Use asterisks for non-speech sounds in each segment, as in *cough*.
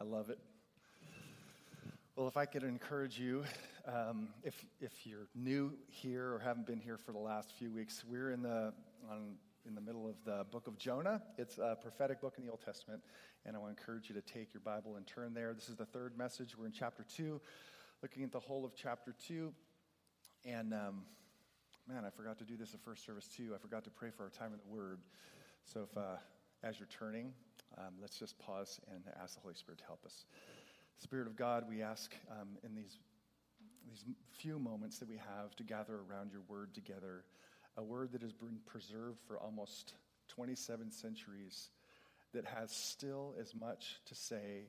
I love it. Well, if I could encourage you, um, if, if you're new here or haven't been here for the last few weeks, we're in the, on, in the middle of the book of Jonah. It's a prophetic book in the Old Testament, and I want to encourage you to take your Bible and turn there. This is the third message. We're in chapter 2, looking at the whole of chapter 2. And um, man, I forgot to do this at first service too. I forgot to pray for our time in the Word. So if, uh, as you're turning, um, let's just pause and ask the Holy Spirit to help us. Spirit of God, we ask um, in these, these few moments that we have to gather around your word together, a word that has been preserved for almost 27 centuries, that has still as much to say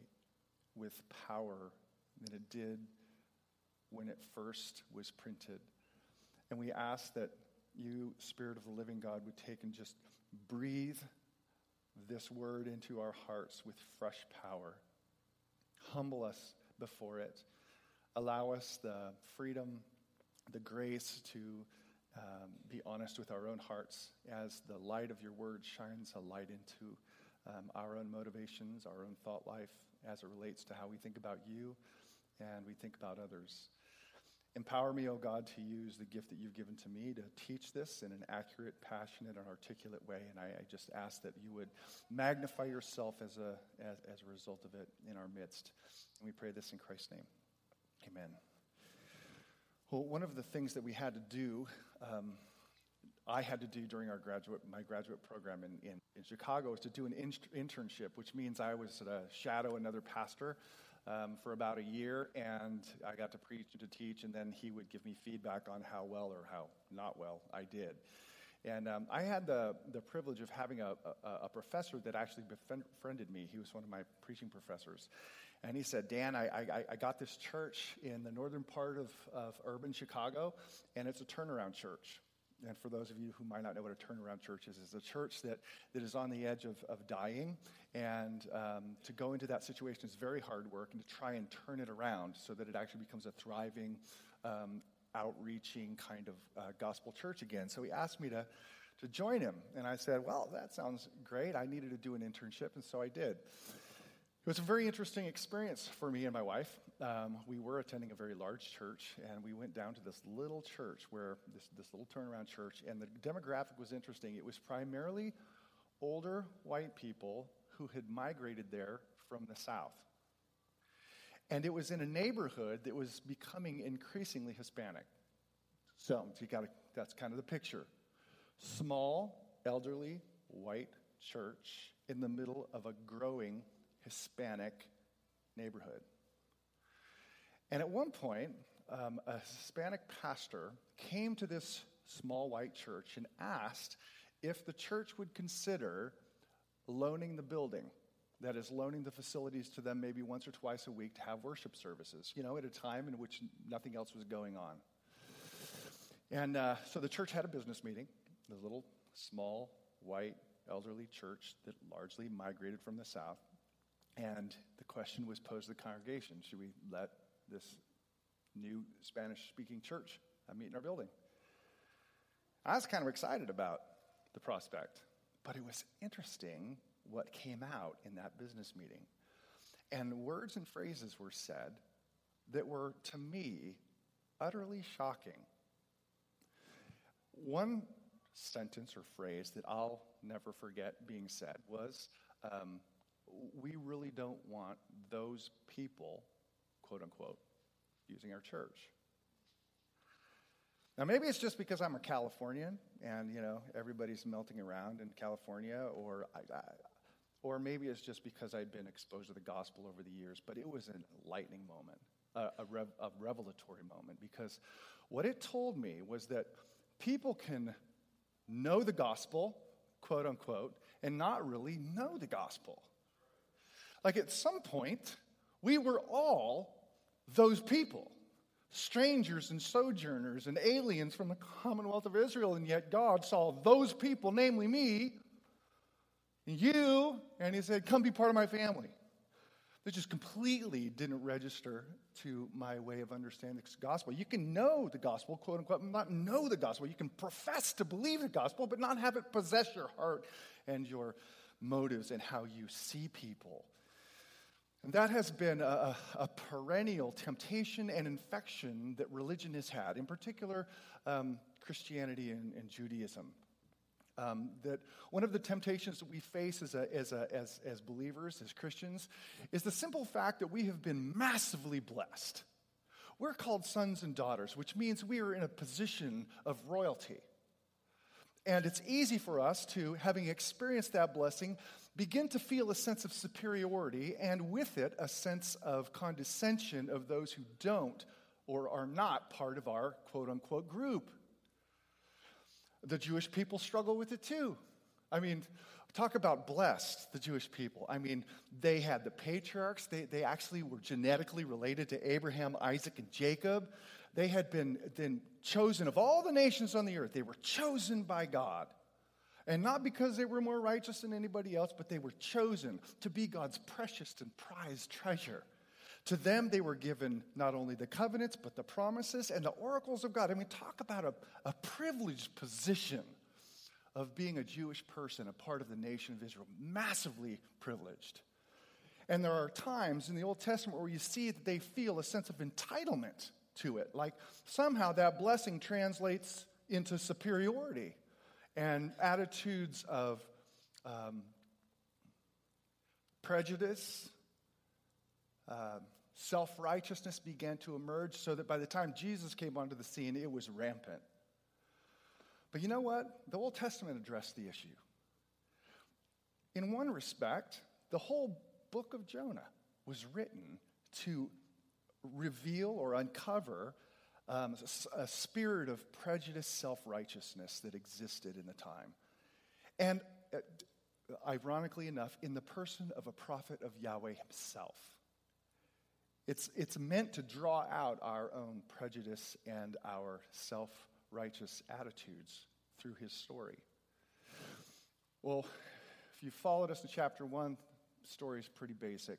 with power than it did when it first was printed. And we ask that you, Spirit of the living God, would take and just breathe this word into our hearts with fresh power. Humble us before it. Allow us the freedom, the grace to um, be honest with our own hearts as the light of your word shines a light into um, our own motivations, our own thought life as it relates to how we think about you and we think about others. Empower me, O oh God, to use the gift that you've given to me to teach this in an accurate, passionate, and articulate way. And I, I just ask that you would magnify yourself as a, as, as a result of it in our midst. And we pray this in Christ's name. Amen. Well, one of the things that we had to do, um, I had to do during our graduate, my graduate program in, in, in Chicago, was to do an in- internship, which means I was to shadow another pastor um, for about a year, and I got to preach and to teach, and then he would give me feedback on how well or how not well I did. And um, I had the, the privilege of having a, a, a, professor that actually befriended me. He was one of my preaching professors. And he said, Dan, I, I, I got this church in the northern part of, of urban Chicago, and it's a turnaround church and for those of you who might not know what a turnaround church is, is a church that, that is on the edge of, of dying. And um, to go into that situation is very hard work, and to try and turn it around so that it actually becomes a thriving, um, outreaching kind of uh, gospel church again. So he asked me to, to join him. And I said, Well, that sounds great. I needed to do an internship, and so I did. It was a very interesting experience for me and my wife. Um, we were attending a very large church, and we went down to this little church where this, this little turnaround church, and the demographic was interesting. It was primarily older white people who had migrated there from the South. And it was in a neighborhood that was becoming increasingly Hispanic. So you got that's kind of the picture. Small, elderly, white church in the middle of a growing Hispanic neighborhood. And at one point, um, a Hispanic pastor came to this small white church and asked if the church would consider loaning the building. That is, loaning the facilities to them maybe once or twice a week to have worship services, you know, at a time in which nothing else was going on. And uh, so the church had a business meeting, the little, small, white, elderly church that largely migrated from the South. And the question was posed to the congregation should we let this new Spanish speaking church I meet in our building? I was kind of excited about the prospect, but it was interesting what came out in that business meeting. And words and phrases were said that were, to me, utterly shocking. One sentence or phrase that I'll never forget being said was, um, we really don't want those people, quote unquote, using our church. Now, maybe it's just because I'm a Californian and, you know, everybody's melting around in California, or, I, I, or maybe it's just because I'd been exposed to the gospel over the years, but it was a lightning moment, a, a, rev, a revelatory moment, because what it told me was that people can know the gospel, quote unquote, and not really know the gospel. Like at some point, we were all those people strangers and sojourners and aliens from the commonwealth of Israel, and yet God saw those people, namely me, and you, and He said, Come be part of my family. That just completely didn't register to my way of understanding the gospel. You can know the gospel, quote unquote, not know the gospel. You can profess to believe the gospel, but not have it possess your heart and your motives and how you see people And that has been a, a, perennial temptation and infection that religion has had, in particular, um, Christianity and, and Judaism. Um, that one of the temptations that we face as, a, as, a, as, as believers, as Christians, is the simple fact that we have been massively blessed. We're called sons and daughters, which means we are in a position of royalty. And it's easy for us to, having experienced that blessing, begin to feel a sense of superiority and with it a sense of condescension of those who don't or are not part of our quote unquote group. The Jewish people struggle with it too. I mean, talk about blessed, the Jewish people. I mean, they had the patriarchs, they, they actually were genetically related to Abraham, Isaac, and Jacob. They had been then chosen of all the nations on the earth, they were chosen by God. And not because they were more righteous than anybody else, but they were chosen to be God's precious and prized treasure. To them, they were given not only the covenants, but the promises and the oracles of God. I mean, talk about a, a privileged position of being a Jewish person, a part of the nation of Israel. Massively privileged. And there are times in the Old Testament where you see that they feel a sense of entitlement to it. Like somehow that blessing translates into superiority and attitudes of um, prejudice, uh, self righteousness began to emerge so that by the time Jesus came onto the scene, it was rampant. But you know what? The Old Testament addressed the issue. In one respect, the whole book of Jonah was written to reveal or uncover um, a spirit of prejudice, self righteousness that existed in the time. And uh, ironically enough, in the person of a prophet of Yahweh himself. It's, it's meant to draw out our own prejudice and our self righteous attitudes through his story. Well, if you followed us in chapter one, the story is pretty basic.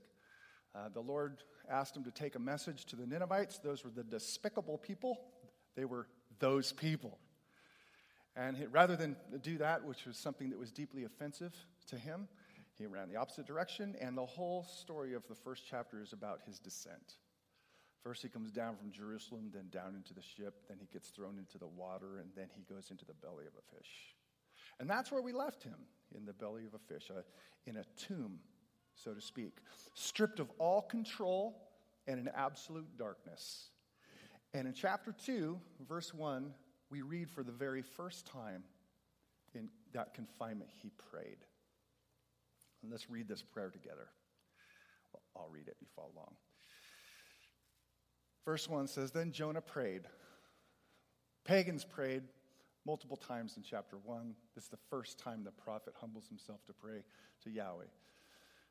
Uh, the Lord asked him to take a message to the Ninevites. Those were the despicable people, they were those people. And he, rather than do that, which was something that was deeply offensive to him, he ran the opposite direction. And the whole story of the first chapter is about his descent. First, he comes down from Jerusalem, then down into the ship, then he gets thrown into the water, and then he goes into the belly of a fish. And that's where we left him, in the belly of a fish, uh, in a tomb so to speak, stripped of all control and in absolute darkness. And in chapter 2, verse 1, we read for the very first time in that confinement, he prayed. And let's read this prayer together. Well, I'll read it, you follow along. Verse 1 says Then Jonah prayed. Pagans prayed multiple times in chapter 1. This is the first time the prophet humbles himself to pray to Yahweh.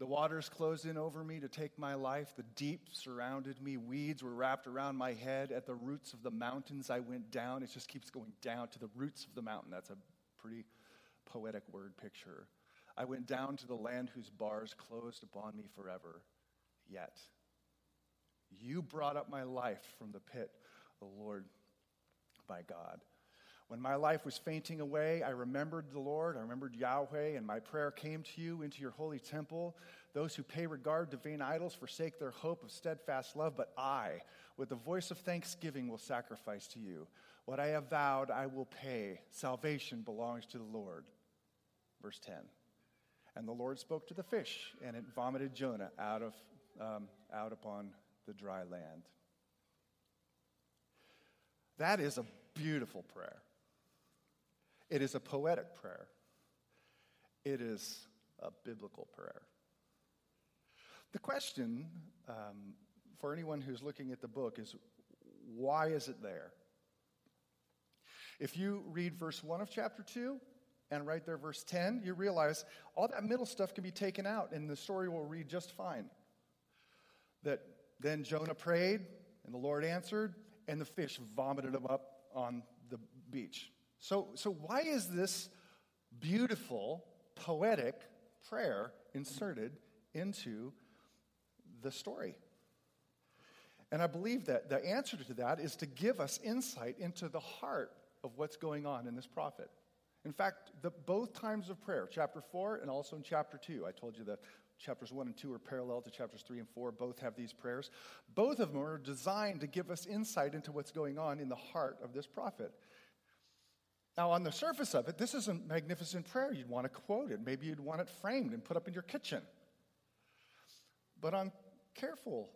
The waters closed in over me to take my life. The deep surrounded me. Weeds were wrapped around my head. At the roots of the mountains, I went down. It just keeps going down to the roots of the mountain. That's a pretty poetic word picture. I went down to the land whose bars closed upon me forever. Yet, you brought up my life from the pit, O Lord, by God. When my life was fainting away, I remembered the Lord, I remembered Yahweh, and my prayer came to you into your holy temple. Those who pay regard to vain idols forsake their hope of steadfast love, but I, with the voice of thanksgiving, will sacrifice to you. What I have vowed, I will pay. Salvation belongs to the Lord. Verse 10. And the Lord spoke to the fish, and it vomited Jonah out, of, um, out upon the dry land. That is a beautiful prayer. It is a poetic prayer, it is a biblical prayer. The question um, for anyone who's looking at the book is why is it there? If you read verse 1 of chapter 2 and right there, verse 10, you realize all that middle stuff can be taken out and the story will read just fine. That then Jonah prayed, and the Lord answered, and the fish vomited him up on the beach. So, so why is this beautiful, poetic prayer inserted into the story? And I believe that the answer to that is to give us insight into the heart of what's going on in this prophet. In fact, the, both times of prayer, chapter 4 and also in chapter 2, I told you that chapters 1 and 2 are parallel to chapters 3 and 4. Both have these prayers. Both of them are designed to give us insight into what's going on in the heart of this prophet. Now, on the surface of it, this is a magnificent prayer. You'd want to quote it. Maybe you'd want it framed and put up in your kitchen. But on careful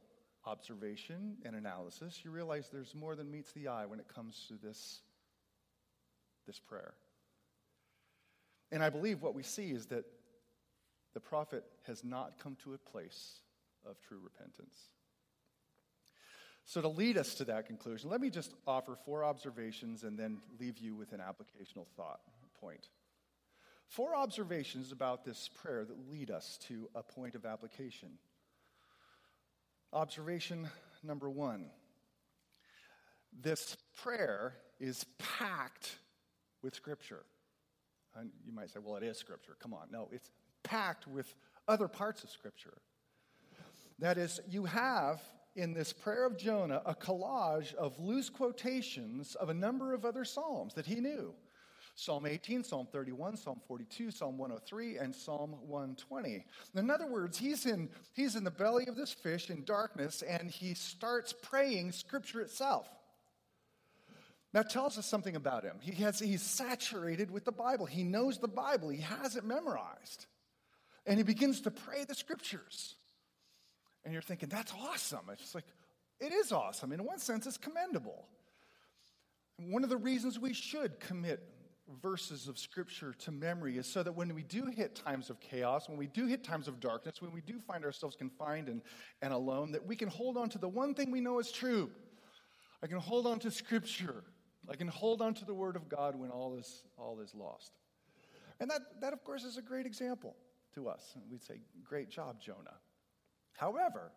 observation and analysis, you realize there's more than meets the eye when it comes to this, this prayer. And I believe what we see is that the prophet has not come to a place of true repentance. So, to lead us to that conclusion, let me just offer four observations and then leave you with an applicational thought point. Four observations about this prayer that lead us to a point of application. Observation number one this prayer is packed with Scripture. And you might say, well, it is Scripture. Come on. No, it's packed with other parts of Scripture. That is, you have in this prayer of Jonah a collage of loose quotations of a number of other Psalms that he knew Psalm 18, Psalm 31, Psalm 42, Psalm 103, and Psalm 120. In other words, he's in, he's in the belly of this fish in darkness and he starts praying Scripture itself. That tells us something about him. He has, he's saturated with the Bible. He knows the Bible. He has it memorized. And he begins to pray the scriptures. And you're thinking, that's awesome. It's like, it is awesome. In one sense, it's commendable. One of the reasons we should commit verses of scripture to memory is so that when we do hit times of chaos, when we do hit times of darkness, when we do find ourselves confined and, and alone, that we can hold on to the one thing we know is true. I can hold on to scripture. I can hold on to the word of God when all is, all is lost. And that, that, of course, is a great example to us. And we'd say, Great job, Jonah. However,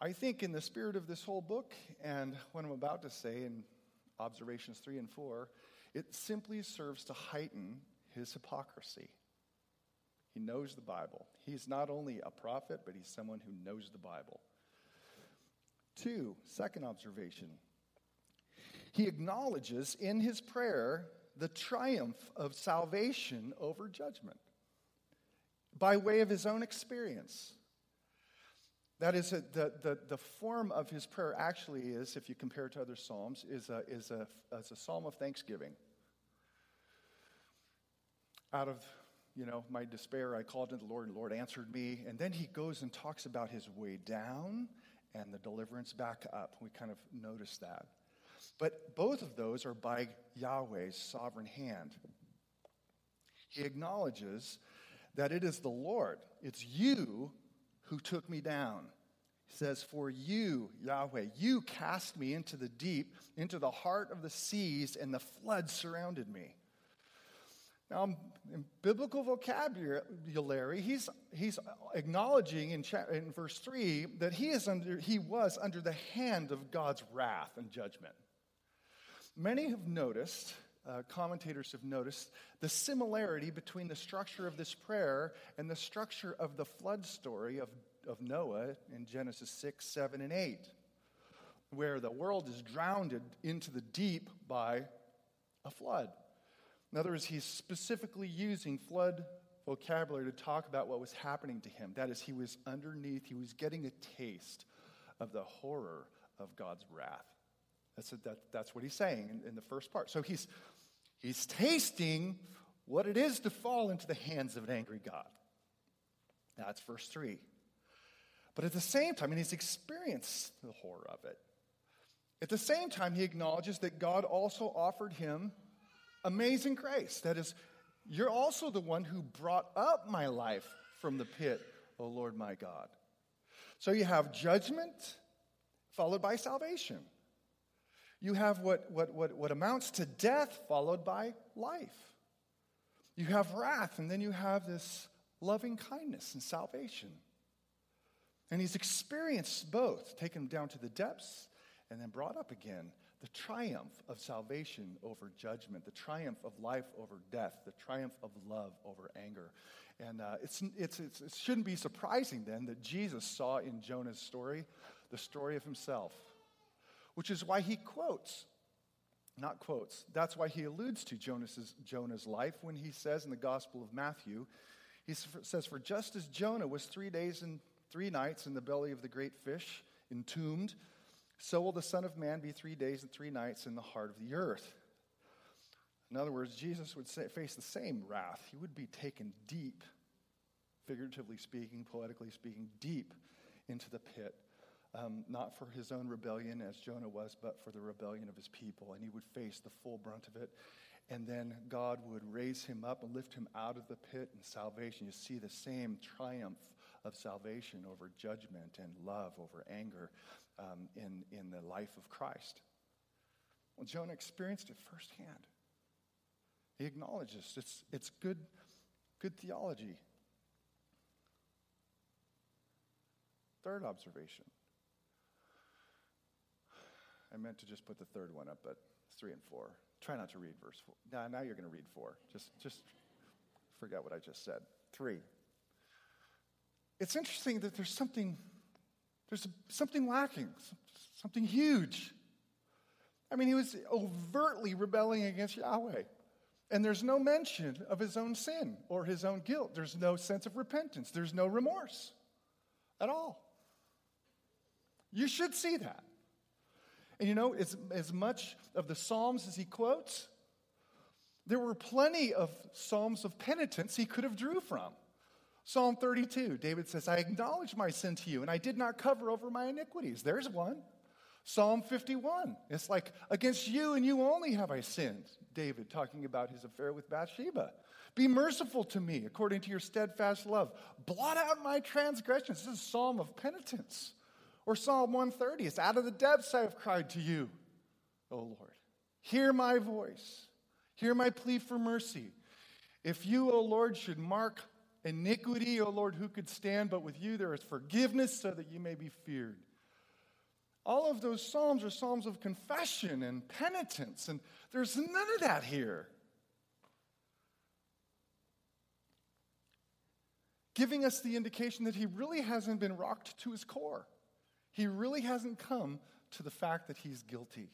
I think in the spirit of this whole book and what I'm about to say in observations three and four, it simply serves to heighten his hypocrisy. He knows the Bible. He's not only a prophet, but he's someone who knows the Bible. Two, second observation. He acknowledges in his prayer the triumph of salvation over judgment by way of his own experience. That is, a, the, the, the form of his prayer actually is, if you compare it to other Psalms, is a, is a, is a psalm of thanksgiving. Out of, you know, my despair, I called to the Lord, and the Lord answered me. And then he goes and talks about his way down and the deliverance back up. We kind of notice that. But both of those are by Yahweh's sovereign hand. He acknowledges that it is the Lord, it's you who took me down. He says, For you, Yahweh, you cast me into the deep, into the heart of the seas, and the flood surrounded me. Now, in biblical vocabulary, he's, he's acknowledging in, chapter, in verse 3 that he, is under, he was under the hand of God's wrath and judgment. Many have noticed uh, commentators have noticed the similarity between the structure of this prayer and the structure of the flood story of, of Noah in Genesis 6, 7, and 8, where the world is drowned into the deep by a flood. In other words, he's specifically using flood vocabulary to talk about what was happening to him. That is, he was underneath, he was getting a taste of the horror of God's wrath. That's, that, that's what he's saying in, in the first part. So he's, he's tasting what it is to fall into the hands of an angry God. That's verse 3. But at the same time, and he's experienced the horror of it, at the same time, he acknowledges that God also offered him amazing grace. That is, you're also the one who brought up my life from the pit, O Lord my God. So you have judgment followed by salvation you have what, what, what, what amounts to death followed by life. You have wrath, and then you have this loving kindness and salvation. And he's experienced both, taken down to the depths and then brought up again. The triumph of salvation over judgment, the triumph of life over death, the triumph of love over anger. And uh, it's, it's, it's, it shouldn't be surprising then that Jesus saw in Jonah's story the story of himself, which is why he quotes, not quotes, that's why he alludes to Jonas's, Jonah's life when he says in the Gospel of Matthew, he says, For just as Jonah was three days and three nights in the belly of the great fish, entombed, so will the Son of Man be three days and three nights in the heart of the earth. In other words, Jesus would say, face the same wrath. He would be taken deep, figuratively speaking, poetically speaking, deep into the pit. Um, not for his own rebellion as Jonah was, but for the rebellion of his people. And he would face the full brunt of it. And then God would raise him up and lift him out of the pit in salvation. You see the same triumph of salvation over judgment and love over anger um, in, in the life of Christ. Well, Jonah experienced it firsthand. He acknowledges it's, it's good, good theology. Third observation. I meant to just put the third one up, but it's three and four. Try not to read verse four. Now, now you're going to read four. Just, just forget what I just said. Three. It's interesting that there's something, there's something lacking, something huge. I mean, he was overtly rebelling against Yahweh. And there's no mention of his own sin or his own guilt. There's no sense of repentance. There's no remorse at all. You should see that. And you know, as, as much of the Psalms as he quotes, there were plenty of Psalms of penitence he could have drew from. Psalm 32, David says, I acknowledge my sin to you, and I did not cover over my iniquities. There's one. Psalm 51, it's like, against you and you only have I sinned. David talking about his affair with Bathsheba. Be merciful to me according to your steadfast love. Blot out my transgressions. This is a psalm of penitence. Or Psalm 130, it's out of the depths I have cried to you, O Lord. Hear my voice. Hear my plea for mercy. If you, O Lord, should mark iniquity, O Lord, who could stand? But with you there is forgiveness so that you may be feared. All of those Psalms are Psalms of confession and penitence, and there's none of that here. Giving us the indication that he really hasn't been rocked to his core. He really hasn't come to the fact that he's guilty.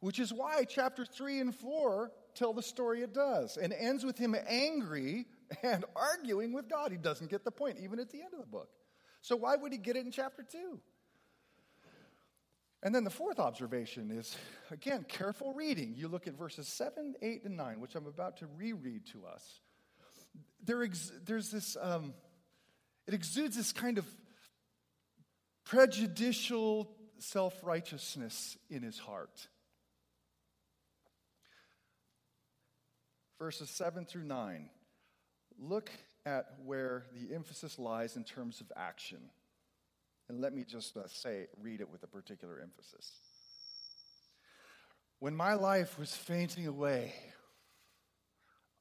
Which is why chapter 3 and 4 tell the story it does and ends with him angry and *laughs* arguing with God. He doesn't get the point, even at the end of the book. So, why would he get it in chapter 2? And then the fourth observation is, again, careful reading. You look at verses 7, 8, and 9, which I'm about to reread to us. There ex- there's this, um, it exudes this kind of prejudicial self righteousness in his heart. Verses 7 through 9. Look at where the emphasis lies in terms of action. And let me just uh, say, read it with a particular emphasis. When my life was fainting away,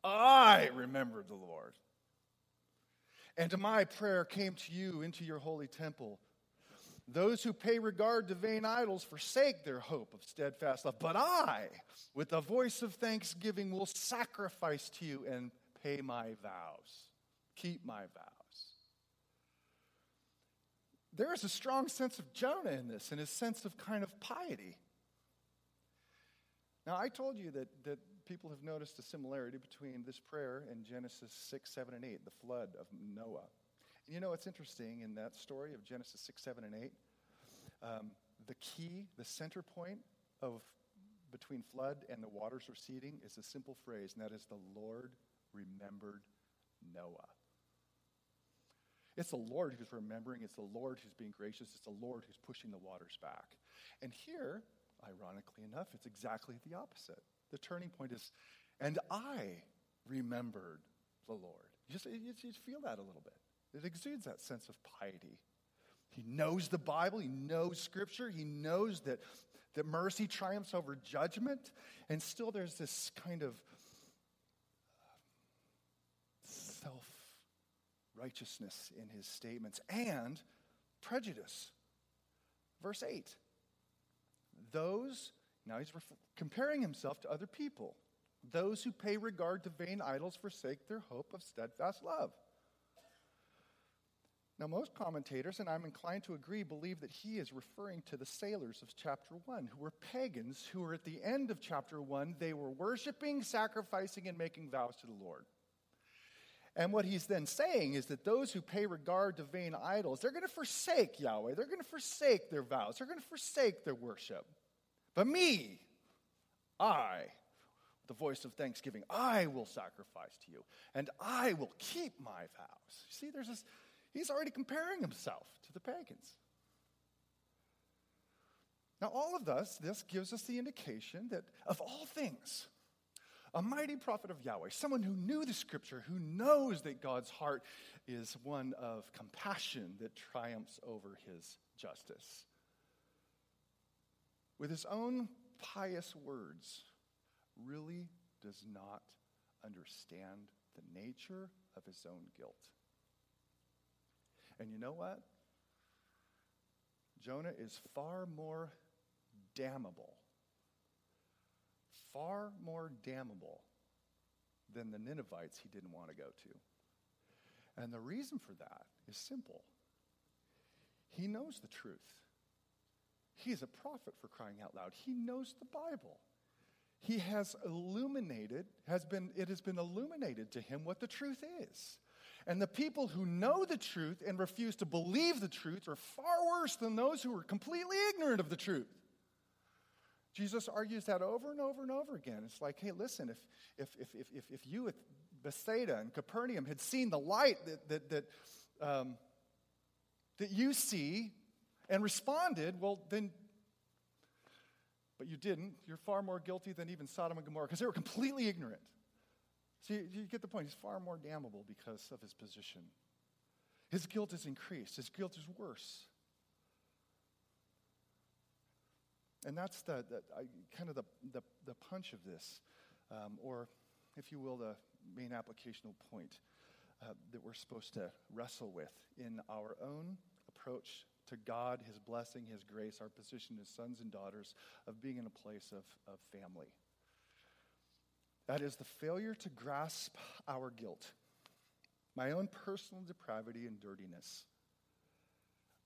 I remembered the Lord. And my prayer came to you into your holy temple. Those who pay regard to vain idols forsake their hope of steadfast love. But I, with a voice of thanksgiving, will sacrifice to you and pay my vows, keep my vows. There is a strong sense of Jonah in this and his sense of kind of piety. Now, I told you that, that people have noticed a similarity between this prayer and Genesis 6, 7, and 8, the flood of Noah. You know, it's interesting in that story of Genesis 6, 7, and 8, um, the key, the center point of between flood and the waters receding is a simple phrase, and that is the Lord remembered Noah. It's the Lord who's remembering, it's the Lord who's being gracious, it's the Lord who's pushing the waters back. And here, ironically enough, it's exactly the opposite. The turning point is, and I remembered the Lord. You just, you just feel that a little bit. It exudes that sense of piety. He knows the Bible, he knows Scripture, he knows that, that mercy triumphs over judgment, and still there's this kind of uh, self righteousness in his statements. And prejudice. Verse 8. Those, now he's ref- comparing himself to other people. Those who pay regard to vain idols forsake their hope of steadfast love. Now, most commentators, and I'm inclined to agree, believe that he is referring to the sailors of chapter 1, who were pagans, who were at the end of chapter 1, they were worshiping, sacrificing, and making vows to the Lord. And what he's then saying is that those who pay regard to vain idols, they're going to forsake Yahweh. They're going to forsake their vows. They're going to forsake their worship. But me, I, the voice of thanksgiving, I will sacrifice to you, and I will keep my vows. See, there's this He's already comparing himself to the pagans. Now, all of this, this gives us the indication that of all things, a mighty prophet of Yahweh, someone who knew the scripture, who knows that God's heart is one of compassion that triumphs over his justice. With his own pious words, really does not understand the nature of his own guilt. And you know what? Jonah is far more damnable, far more damnable than the Ninevites he didn't want to go to. And the reason for that is simple he knows the truth. He's a prophet for crying out loud. He knows the Bible. He has illuminated, has been, it has been illuminated to him what the truth is. And the people who know the truth and refuse to believe the truth are far worse than those who are completely ignorant of the truth. Jesus argues that over and over and over again. It's like, hey, listen, if, if, if, if, if, you at Bethsaida and Capernaum had seen the light that, that, that, um, that you see and responded, well, then, but you didn't. You're far more guilty than even Sodom and Gomorrah because they were completely ignorant. See, you get the point. He's far more damnable because of his position. His guilt is increased, his guilt is worse. And that's the, the kind of the, the, the, punch of this, um, or if you will, the main applicational point uh, that we're supposed to wrestle with in our own approach to God, His blessing, His grace, our position as sons and daughters of being in a place of, of family. That is the failure to grasp our guilt, my own personal depravity and dirtiness,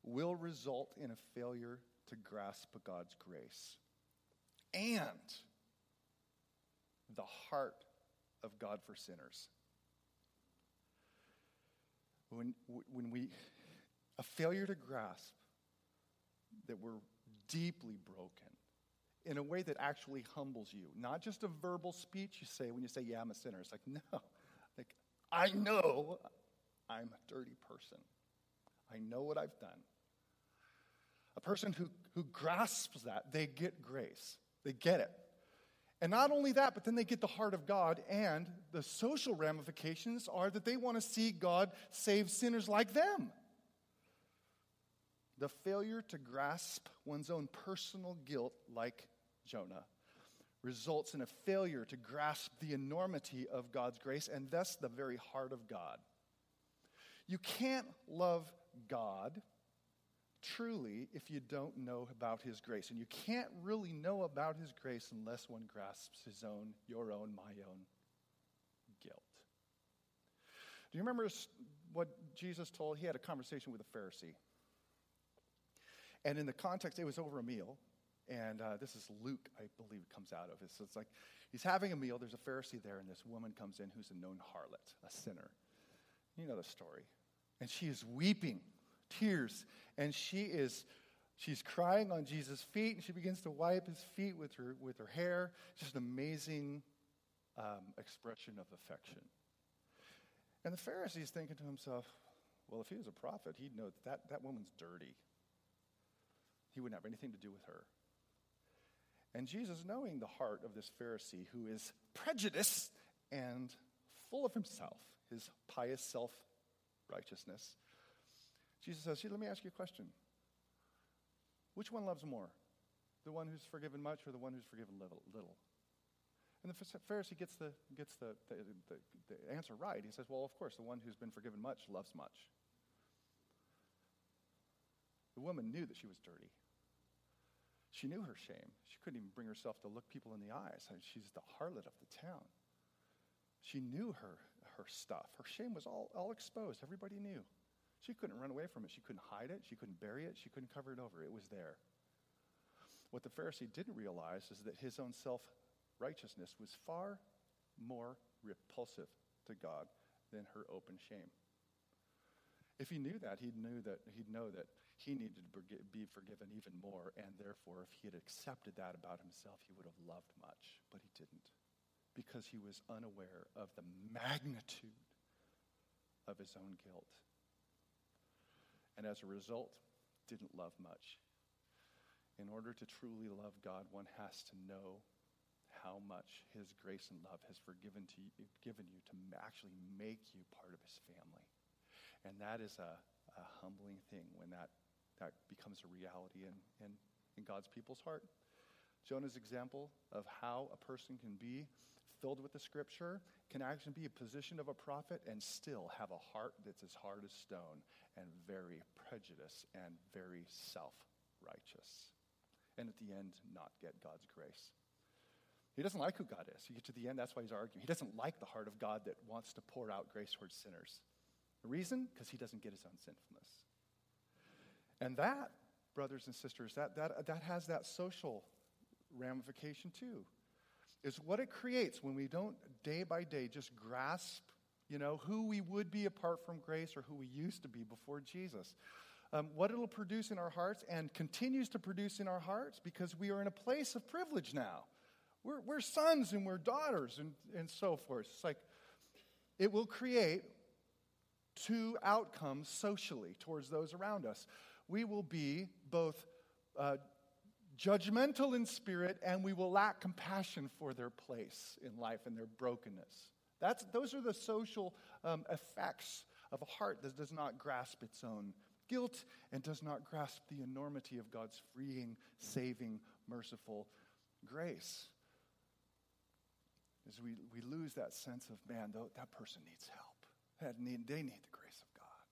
will result in a failure to grasp God's grace and the heart of God for sinners. When, when we, a failure to grasp that we're deeply broken in a way that actually humbles you. Not just a verbal speech you say when you say, Yeah, I'm a sinner. It's like, *laughs* no. Like, I know I'm a dirty person. I know what I've done. A person who, who grasps that, they get grace. They get it. And not only that, but then they get the heart of God, and the social ramifications are that they want to see God save sinners like them. The failure to grasp one's own personal guilt, like Jonah, results in a failure to grasp the enormity of God's grace and thus the very heart of God. You can't love God truly if you don't know about his grace. And you can't really know about his grace unless one grasps his own, your own, my own guilt. Do you remember what Jesus told? He had a conversation with a Pharisee. And in the context, it was over a meal. And uh, this is Luke, I believe, comes out of it. So it's like he's having a meal. There's a Pharisee there, and this woman comes in who's a known harlot, a sinner. You know the story. And she is weeping, tears, and she is she's crying on Jesus' feet, and she begins to wipe his feet with her with her hair. Just an amazing um, expression of affection. And the Pharisee is thinking to himself, well, if he was a prophet, he'd know that, that that woman's dirty. He wouldn't have anything to do with her. And Jesus, knowing the heart of this Pharisee who is prejudiced and full of himself, his pious self righteousness, Jesus says, Let me ask you a question. Which one loves more? The one who's forgiven much or the one who's forgiven little? And the Pharisee gets, the, gets the, the, the, the answer right. He says, Well, of course, the one who's been forgiven much loves much. The woman knew that she was dirty. She knew her shame. She couldn't even bring herself to look people in the eyes. I mean, she's the harlot of the town. She knew her, her stuff. Her shame was all, all exposed. Everybody knew. She couldn't run away from it. She couldn't hide it. She couldn't bury it. She couldn't cover it over. It was there. What the Pharisee didn't realize is that his own self righteousness was far more repulsive to God than her open shame. If he knew that, he'd knew that he'd know that he needed to be forgiven even more, and therefore, if he had accepted that about himself, he would have loved much, but he didn't, because he was unaware of the magnitude of his own guilt, and as a result, didn't love much. In order to truly love God, one has to know how much His grace and love has forgiven to you, given you to actually make you part of His family. And that is a, a humbling thing when that, that becomes a reality in, in, in God's people's heart. Jonah's example of how a person can be filled with the scripture can actually be a position of a prophet and still have a heart that's as hard as stone and very prejudiced and very self righteous. And at the end, not get God's grace. He doesn't like who God is. You get to the end, that's why he's arguing. He doesn't like the heart of God that wants to pour out grace towards sinners. The reason? Because he doesn't get his own sinfulness. And that, brothers and sisters, that, that, that has that social ramification too. Is what it creates when we don't day by day just grasp, you know, who we would be apart from grace or who we used to be before Jesus. Um, what it'll produce in our hearts and continues to produce in our hearts because we are in a place of privilege now. We're, we're sons and we're daughters and, and so forth. It's like it will create two outcomes socially towards those around us. We will be both uh, judgmental in spirit and we will lack compassion for their place in life and their brokenness. That's, those are the social um, effects of a heart that does not grasp its own guilt and does not grasp the enormity of God's freeing, saving, merciful grace is we, we lose that sense of, man, th- that person needs help. That need, they need the grace of God.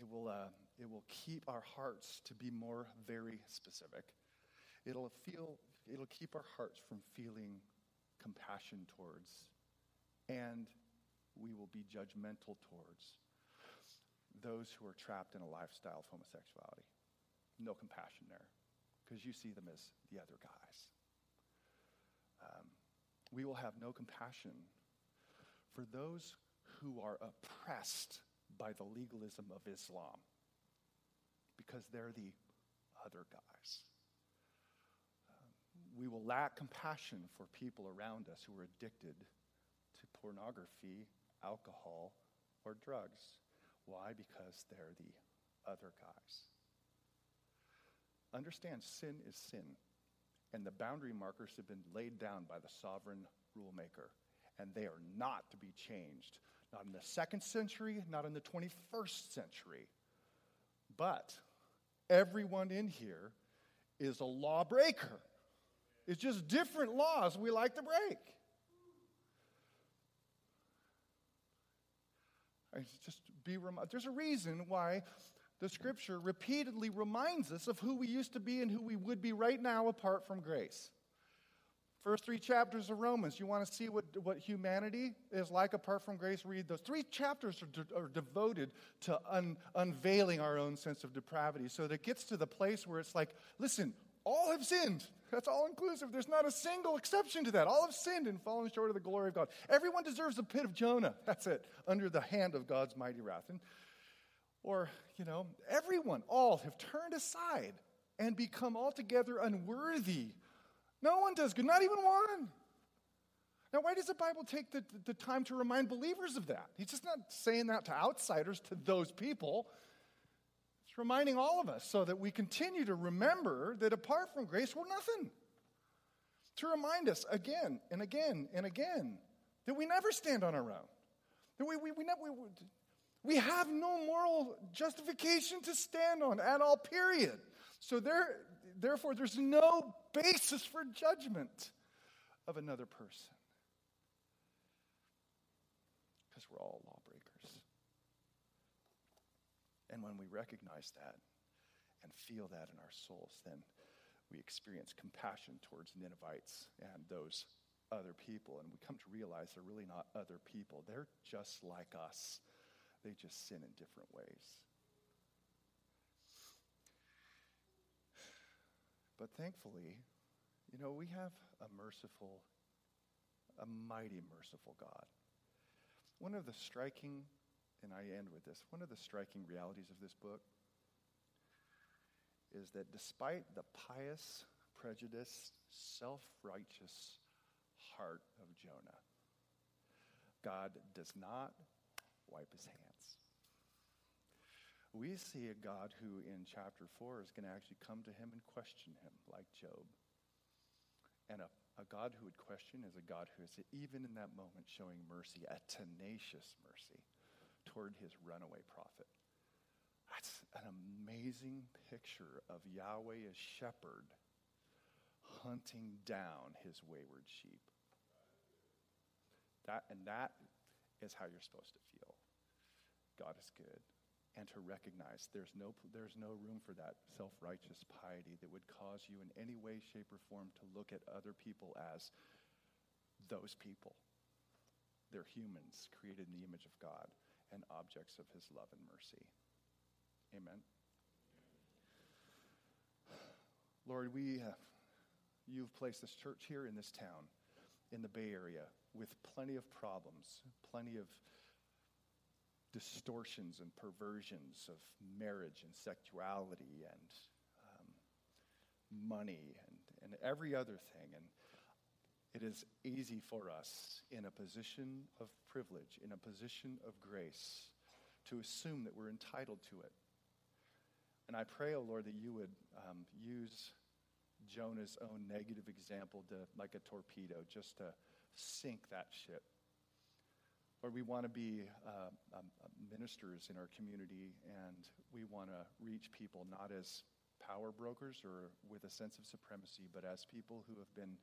It will, uh, it will keep our hearts to be more very specific. It'll, feel, it'll keep our hearts from feeling compassion towards, and we will be judgmental towards those who are trapped in a lifestyle of homosexuality. No compassion there, because you see them as the other guys. Um, we will have no compassion for those who are oppressed by the legalism of Islam because they're the other guys. Um, we will lack compassion for people around us who are addicted to pornography, alcohol, or drugs. Why? Because they're the other guys. Understand sin is sin and the boundary markers have been laid down by the sovereign rulemaker, and they are not to be changed. Not in the second century, not in the 21st century. But everyone in here is a lawbreaker. It's just different laws we like to break. I just be rem- there's a reason why the scripture repeatedly reminds us of who we used to be and who we would be right now apart from grace. First three chapters of Romans, you want to see what, what humanity is like apart from grace? Read those. Three chapters are, de- are devoted to un- unveiling our own sense of depravity. So that it gets to the place where it's like, listen, all have sinned. That's all inclusive. There's not a single exception to that. All have sinned and fallen short of the glory of God. Everyone deserves the pit of Jonah. That's it, under the hand of God's mighty wrath. And or, you know, everyone, all have turned aside and become altogether unworthy. No one does good, not even one. Now, why does the Bible take the, the time to remind believers of that? He's just not saying that to outsiders, to those people. It's reminding all of us so that we continue to remember that apart from grace, we're nothing. To remind us again and again and again that we never stand on our own. That we, we, we, never, we, we have no moral justification to stand on at all, period. So there, therefore, there's no basis for judgment of another person. Because we're all lawbreakers. And when we recognize that and feel that in our souls, then we experience compassion towards Ninevites and those other people. And we come to realize they're really not other people, they're just like us. They just sin in different ways. But thankfully, you know, we have a merciful, a mighty merciful God. One of the striking, and I end with this, one of the striking realities of this book is that despite the pious, prejudiced, self righteous heart of Jonah, God does not wipe his hands. We see a God who, in chapter 4, is going to actually come to him and question him, like Job. And a, a God who would question is a God who is, even in that moment, showing mercy, a tenacious mercy toward his runaway prophet. That's an amazing picture of Yahweh as shepherd hunting down his wayward sheep. That, and that is how you're supposed to feel. God is good. And to recognize there's no, there's no room for that self righteous piety that would cause you in any way, shape, or form to look at other people as those people. They're humans created in the image of God and objects of his love and mercy. Amen. Lord, we have, you've placed this church here in this town, in the Bay Area, with plenty of problems, plenty of distortions and perversions of marriage and sexuality and um, money and, and every other thing. And it is easy for us in a position of privilege, in a position of grace, to assume that we're entitled to it. And I pray, oh Lord, that you would um, use Jonah's own negative example to, like a torpedo, just to sink that ship. Lord, we want to be uh, um, ministers in our community, and we want to reach people not as power brokers or with a sense of supremacy, but as people who have been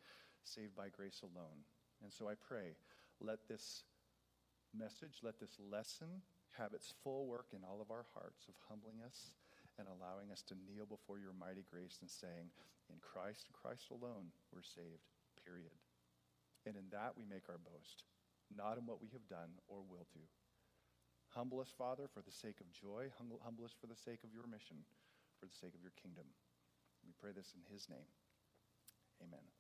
saved by grace alone. And so I pray, let this message, let this lesson have its full work in all of our hearts of humbling us and allowing us to kneel before your mighty grace and saying, In Christ, Christ alone, we're saved, period. And in that we make our boast, not in what we have done or will do. Humble us, Father, for the sake of joy. Humble, humble us for the sake of your mission, for the sake of your kingdom. We pray this in his name. Amen.